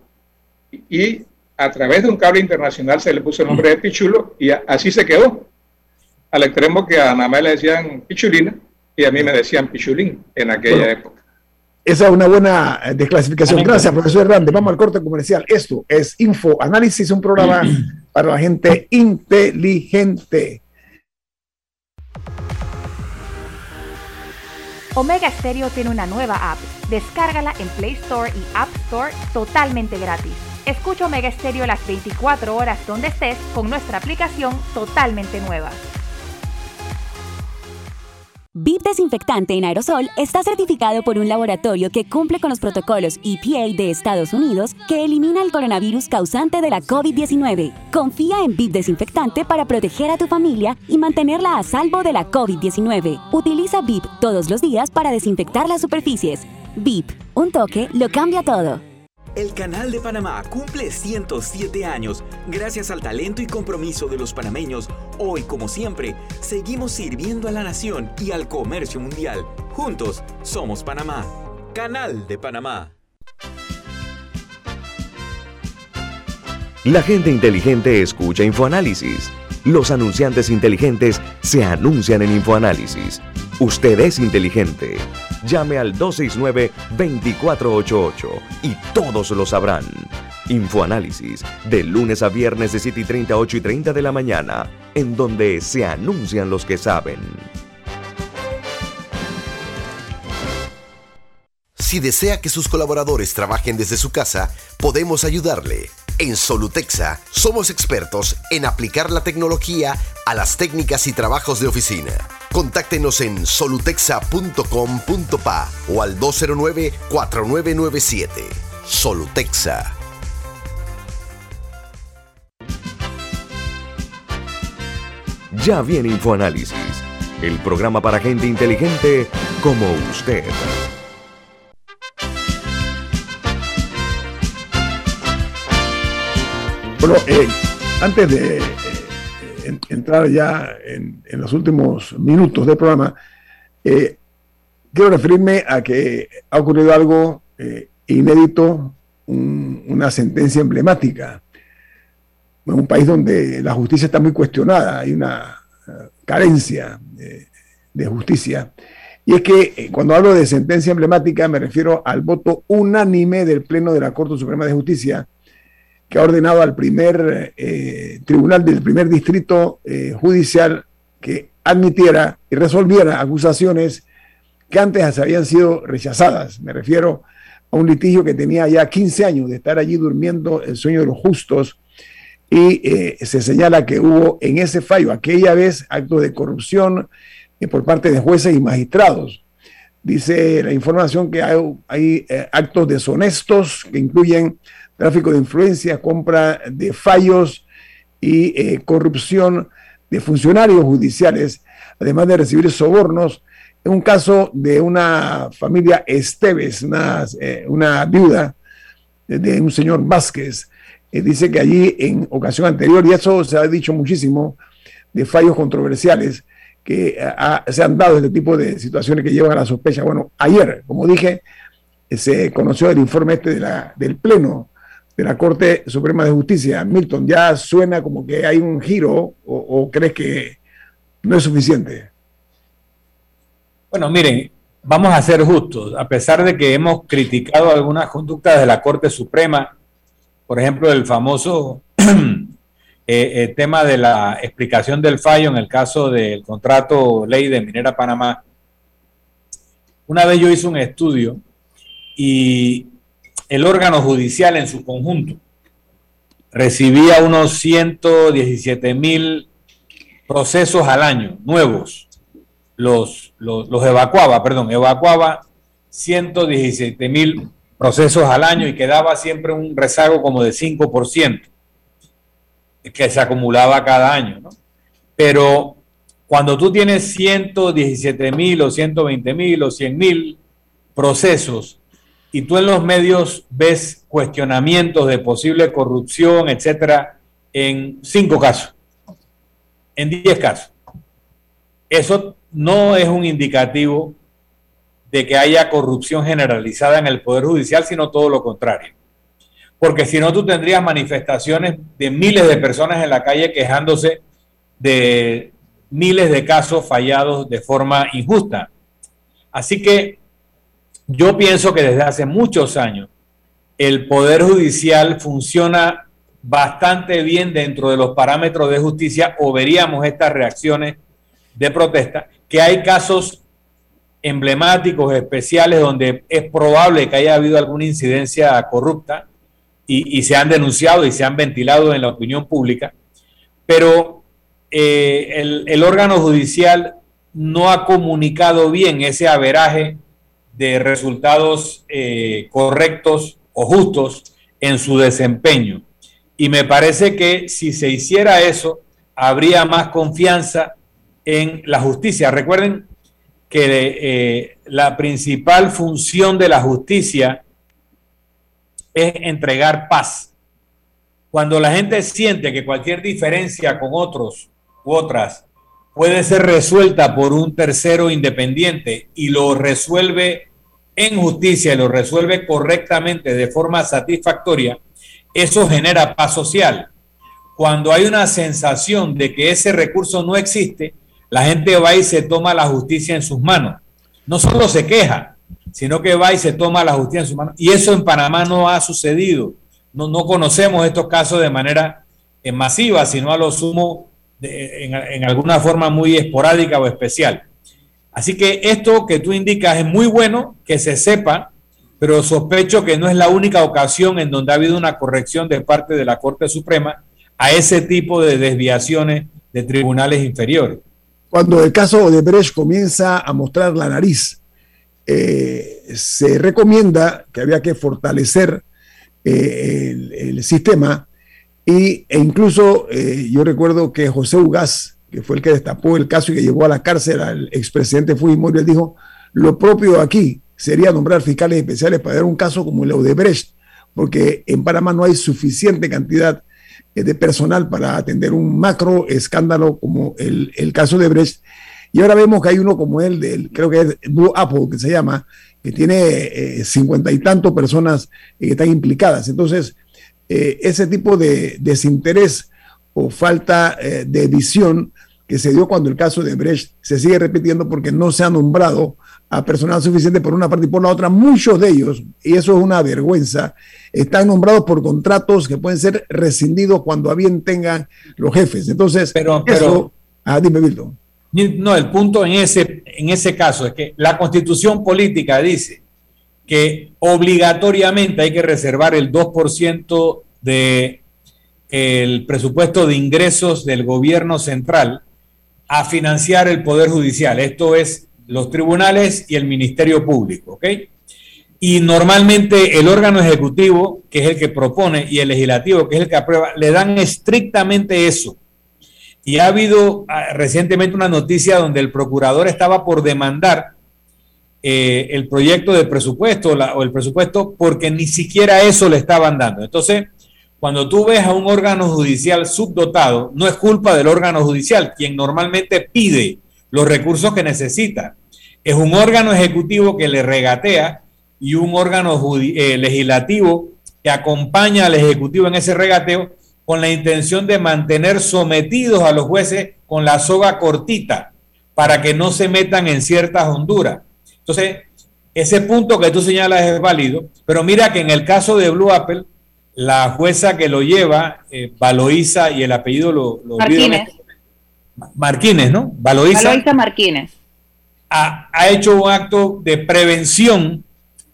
Y, a través de un cable internacional se le puso el nombre de Pichulo y así se quedó. Al extremo que a Anamay le decían Pichulina y a mí me decían Pichulín en aquella época. Esa es una buena eh, desclasificación. Gracias, profesor Hernández. Vamos al corte comercial. Esto es Info Análisis, un programa para la gente inteligente. Omega Stereo tiene una nueva app. Descárgala en Play Store y App Store totalmente gratis. Escucha Omega Stereo las 24 horas donde estés con nuestra aplicación totalmente nueva. VIP Desinfectante en aerosol está certificado por un laboratorio que cumple con los protocolos EPA de Estados Unidos que elimina el coronavirus causante de la COVID-19. Confía en VIP Desinfectante para proteger a tu familia y mantenerla a salvo de la COVID-19. Utiliza VIP todos los días para desinfectar las superficies. VIP, un toque lo cambia todo. El Canal de Panamá cumple 107 años. Gracias al talento y compromiso de los panameños, hoy como siempre, seguimos sirviendo a la nación y al comercio mundial. Juntos somos Panamá. Canal de Panamá. La gente inteligente escucha InfoAnálisis. Los anunciantes inteligentes se anuncian en InfoAnálisis. Usted es inteligente. Llame al 269-2488 y todos lo sabrán. Infoanálisis, de lunes a viernes de 7 y 30 a 8 y 30 de la mañana, en donde se anuncian los que saben. Si desea que sus colaboradores trabajen desde su casa, podemos ayudarle. En Solutexa somos expertos en aplicar la tecnología a las técnicas y trabajos de oficina. Contáctenos en solutexa.com.pa o al 209-4997. Solutexa. Ya viene InfoAnálisis, el programa para gente inteligente como usted. Bueno, eh, antes de entrar ya en, los últimos minutos del programa, eh, quiero referirme a que ha ocurrido algo inédito, una sentencia emblemática en un país donde la justicia está muy cuestionada, hay una carencia de justicia. Y es que cuando hablo de sentencia emblemática me refiero al voto unánime del Pleno de la Corte Suprema de Justicia que ha ordenado al primer eh, tribunal del primer distrito eh, judicial que admitiera y resolviera acusaciones que antes habían sido rechazadas. Me refiero a un litigio que tenía ya 15 años de estar allí durmiendo el sueño de los justos y eh, se señala que hubo en ese fallo aquella vez actos de corrupción por parte de jueces y magistrados. Dice la información que hay, hay actos deshonestos que incluyen tráfico de influencia, compra de fallos y eh, corrupción de funcionarios judiciales, además de recibir sobornos. En un caso de una familia Esteves, una, eh, viuda de un señor Vázquez, eh, dice que allí en ocasión anterior, y eso se ha dicho muchísimo, de fallos controversiales que se han dado este tipo de situaciones que llevan a la sospecha. Bueno, ayer, como dije, se conoció el informe este de la, del Pleno de la Corte Suprema de Justicia. Milton, ¿ya suena como que hay un giro o, crees que no es suficiente? Bueno, miren, vamos a ser justos. A pesar de que hemos criticado algunas conductas de la Corte Suprema, por ejemplo, el famoso eh, eh, tema de la explicación del fallo en el caso del contrato ley de Minera Panamá, una vez yo hice un estudio y el órgano judicial en su conjunto recibía unos 117 mil procesos al año nuevos. Los, los, evacuaba, perdón, evacuaba 117 mil procesos al año y quedaba siempre un rezago como de 5% que se acumulaba cada año. Pero cuando tú tienes 117 mil o 120 mil o 100 mil procesos y tú en los medios ves cuestionamientos de posible corrupción, etcétera, en cinco casos, en diez casos. Eso no es un indicativo de que haya corrupción generalizada en el Poder Judicial, sino todo lo contrario. Porque si no, tú tendrías manifestaciones de miles de personas en la calle quejándose de miles de casos fallados de forma injusta. Así que yo pienso que desde hace muchos años el Poder Judicial funciona bastante bien dentro de los parámetros de justicia o veríamos estas reacciones de protesta, que hay casos emblemáticos, especiales, donde es probable que haya habido alguna incidencia corrupta y, se han denunciado y se han ventilado en la opinión pública, pero eh, el, el órgano judicial no ha comunicado bien ese averaje de resultados eh, correctos o justos en su desempeño. Y me parece que si se hiciera eso, habría más confianza en la justicia. Recuerden que eh, la principal función de la justicia es entregar paz. Cuando la gente siente que cualquier diferencia con otros u otras puede ser resuelta por un tercero independiente y lo resuelve en justicia y lo resuelve correctamente de forma satisfactoria, eso genera paz social. Cuando hay una sensación de que ese recurso no existe, la gente va y se toma la justicia en sus manos. No solo se queja, sino que va y se toma la justicia en sus manos. Y eso en Panamá no ha sucedido. No, no conocemos estos casos de manera eh, masiva, sino a lo sumo en, alguna forma muy esporádica o especial. Así que esto que tú indicas es muy bueno que se sepa, pero sospecho que no es la única ocasión en donde ha habido una corrección de parte de la Corte Suprema a ese tipo de desviaciones de tribunales inferiores. Cuando el caso de Brecht comienza a mostrar la nariz, eh, se recomienda que había que fortalecer eh, el, sistema y, e incluso eh, yo recuerdo que José Ugaz, que fue el que destapó el caso y que llevó a la cárcel al expresidente Fujimori, él dijo, lo propio aquí sería nombrar fiscales especiales para dar un caso como el de Brecht, porque en Panamá no hay suficiente cantidad eh, de personal para atender un macro escándalo como el, caso de Brecht. Y ahora vemos que hay uno como él, del, creo que es Blue Apple, que se llama, que tiene eh, cincuenta y tantos personas que están implicadas. Entonces, eh, ese tipo de desinterés o falta de visión que se dio cuando el caso de Brecht se sigue repitiendo porque no se ha nombrado a personal suficiente por una parte y por la otra. Muchos de ellos, y eso es una vergüenza, están nombrados por contratos que pueden ser rescindidos cuando a bien tengan los jefes. Entonces, pero, pero ah, dime, Milton. No, el punto en ese, en ese caso es que la constitución política dice que obligatoriamente hay que reservar el 2% de el presupuesto de ingresos del gobierno central a financiar el Poder Judicial. Esto es los tribunales y el Ministerio Público, ¿ok? Y normalmente el órgano ejecutivo, que es el que propone, y el legislativo, que es el que aprueba, le dan estrictamente eso. Y ha habido ah, recientemente una noticia donde el procurador estaba por demandar eh, el proyecto de presupuesto o el presupuesto porque ni siquiera eso le estaban dando. Entonces, cuando tú ves a un órgano judicial subdotado, no es culpa del órgano judicial, quien normalmente pide los recursos que necesita. Es un órgano ejecutivo que le regatea y un órgano eh, legislativo que acompaña al Ejecutivo en ese regateo con la intención de mantener sometidos a los jueces con la soga cortita para que no se metan en ciertas honduras. Entonces, ese punto que tú señalas es válido, pero mira que en el caso de Blue Apple, la jueza que lo lleva, eh, Valoisa, y el apellido lo, lo Martínez. Martínez, ¿no? Valoisa, Valoisa Martínez. Ha, ha hecho un acto de prevención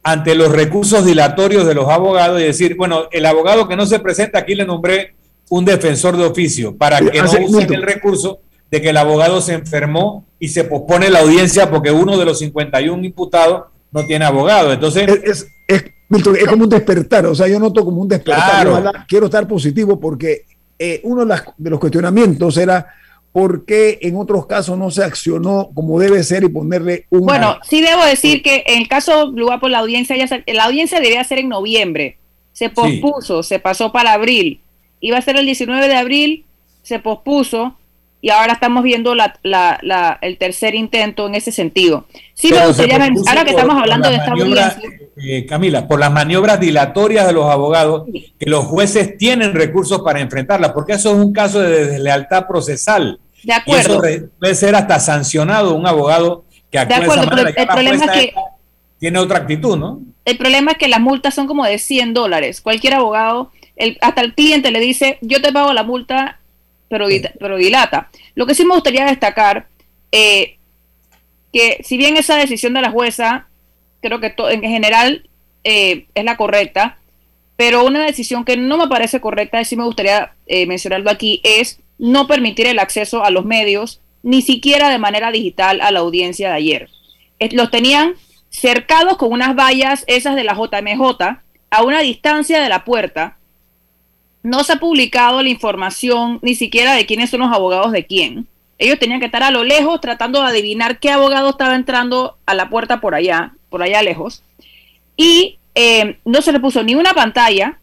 ante los recursos dilatorios de los abogados y decir, bueno, el abogado que no se presenta, aquí le nombré un defensor de oficio para que no usen el recurso de que el abogado se enfermó y se pospone la audiencia porque uno de los 51 imputados no tiene abogado. Entonces, es, es, Milton, es como un despertar, o sea, yo noto como un despertar. Claro. Ojalá, quiero estar positivo porque eh, uno de, las, de los cuestionamientos era por qué en otros casos no se accionó como debe ser y ponerle un... Bueno, sí debo decir que en el caso Blue Apple la audiencia ya se, la audiencia debía ser en noviembre, se pospuso, sí. se pasó para abril, iba a ser el 19 de abril, se pospuso y ahora estamos viendo la, la, la, el tercer intento en ese sentido. Sí, Pero me gustaría, ahora que estamos hablando de esta audiencia... Eh, Camila, por las maniobras dilatorias de los abogados, sí. que los jueces tienen recursos para enfrentarlas, porque eso es un caso de deslealtad procesal. De acuerdo. Y eso puede ser hasta sancionado un abogado que actúe de acuerdo, de esa manera. el problema es que tiene otra actitud, ¿no? El problema es que las multas son como de 100 dólares. Cualquier abogado, el, hasta el cliente le dice, yo te pago la multa pero, pero dilata. Lo que sí me gustaría destacar, eh, que si bien esa decisión de la jueza, creo que en general eh, es la correcta, pero una decisión que no me parece correcta, y sí me gustaría eh, mencionarlo aquí, es no permitir el acceso a los medios, ni siquiera de manera digital a la audiencia de ayer. los tenían cercados con unas vallas, esas de la JMJ, a una distancia de la puerta, no se ha publicado la información ni siquiera de quiénes son los abogados de quién. Ellos tenían que estar a lo lejos tratando de adivinar qué abogado estaba entrando a la puerta por allá, por allá lejos. Y eh, no se le puso ni una pantalla,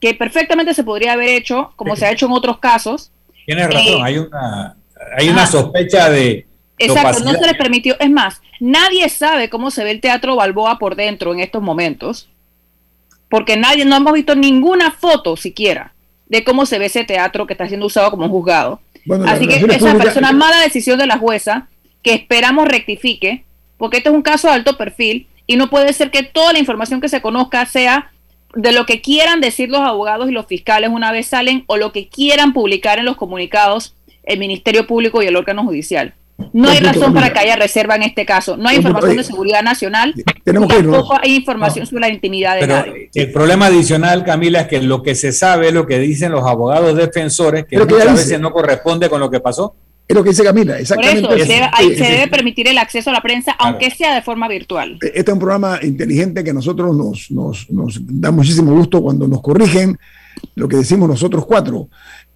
que perfectamente se podría haber hecho, como sí. se ha hecho en otros casos. Tienes razón, eh, hay una, hay una sospecha de... Exacto, no se les permitió. Es más, nadie sabe cómo se ve el Teatro Balboa por dentro en estos momentos porque nadie, no hemos visto ninguna foto siquiera de cómo se ve ese teatro que está siendo usado como juzgado. Bueno, Así que esa es una mala decisión de la jueza que esperamos rectifique, porque este es un caso de alto perfil y no puede ser que toda la información que se conozca sea de lo que quieran decir los abogados y los fiscales una vez salen o lo que quieran publicar en los comunicados el Ministerio Público y el órgano judicial. No hay razón para que haya reserva en este caso. No hay información de seguridad nacional. Tenemos que tampoco hay información sobre la intimidad de Pero nadie. El problema adicional, Camila, es que lo que se sabe es lo que dicen los abogados defensores, que que muchas veces no corresponde con lo que pasó. Es lo que dice Camila, Por exactamente. eso se debe, hay- se Eh, debe permitir el acceso a la prensa, aunque sea de forma virtual. Este es un programa inteligente que a nosotros nos, nos, nos da muchísimo gusto cuando nos corrigen lo que decimos nosotros cuatro.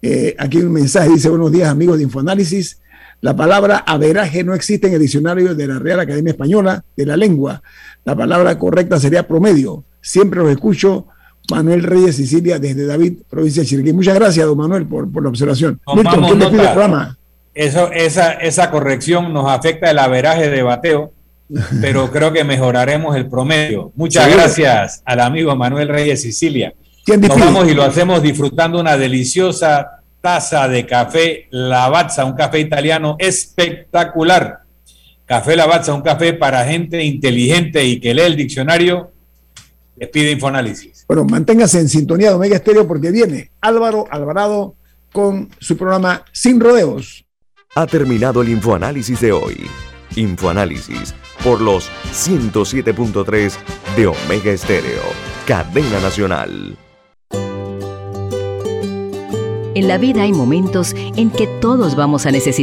Eh, aquí hay un mensaje, dice, buenos días amigos de Infoanálisis. La palabra averaje no existe en el diccionario de la Real Academia Española de la Lengua. La palabra correcta sería promedio. Siempre los escucho. Manuel Reyes Sicilia desde David, provincia de Chiriquí. Muchas gracias, don Manuel, por, por la observación. Milton, ¿quién despide nota. el programa? Eso, esa, esa corrección nos afecta el averaje de bateo, pero creo que mejoraremos el promedio. Muchas Seguro. gracias al amigo Manuel Reyes Sicilia. ¿Quién Nos vamos y lo hacemos disfrutando una deliciosa taza de café Lavazza, un café italiano espectacular. Café Lavazza, un café para gente inteligente y que lee el diccionario. Les pide Infoanálisis. Bueno, manténgase en sintonía de Omega Estéreo porque viene Álvaro Alvarado con su programa Sin Rodeos. Ha terminado el infoanálisis de hoy. Infoanálisis por los 107.3 de Omega Estéreo, cadena nacional. En la vida hay momentos en que todos vamos a necesitar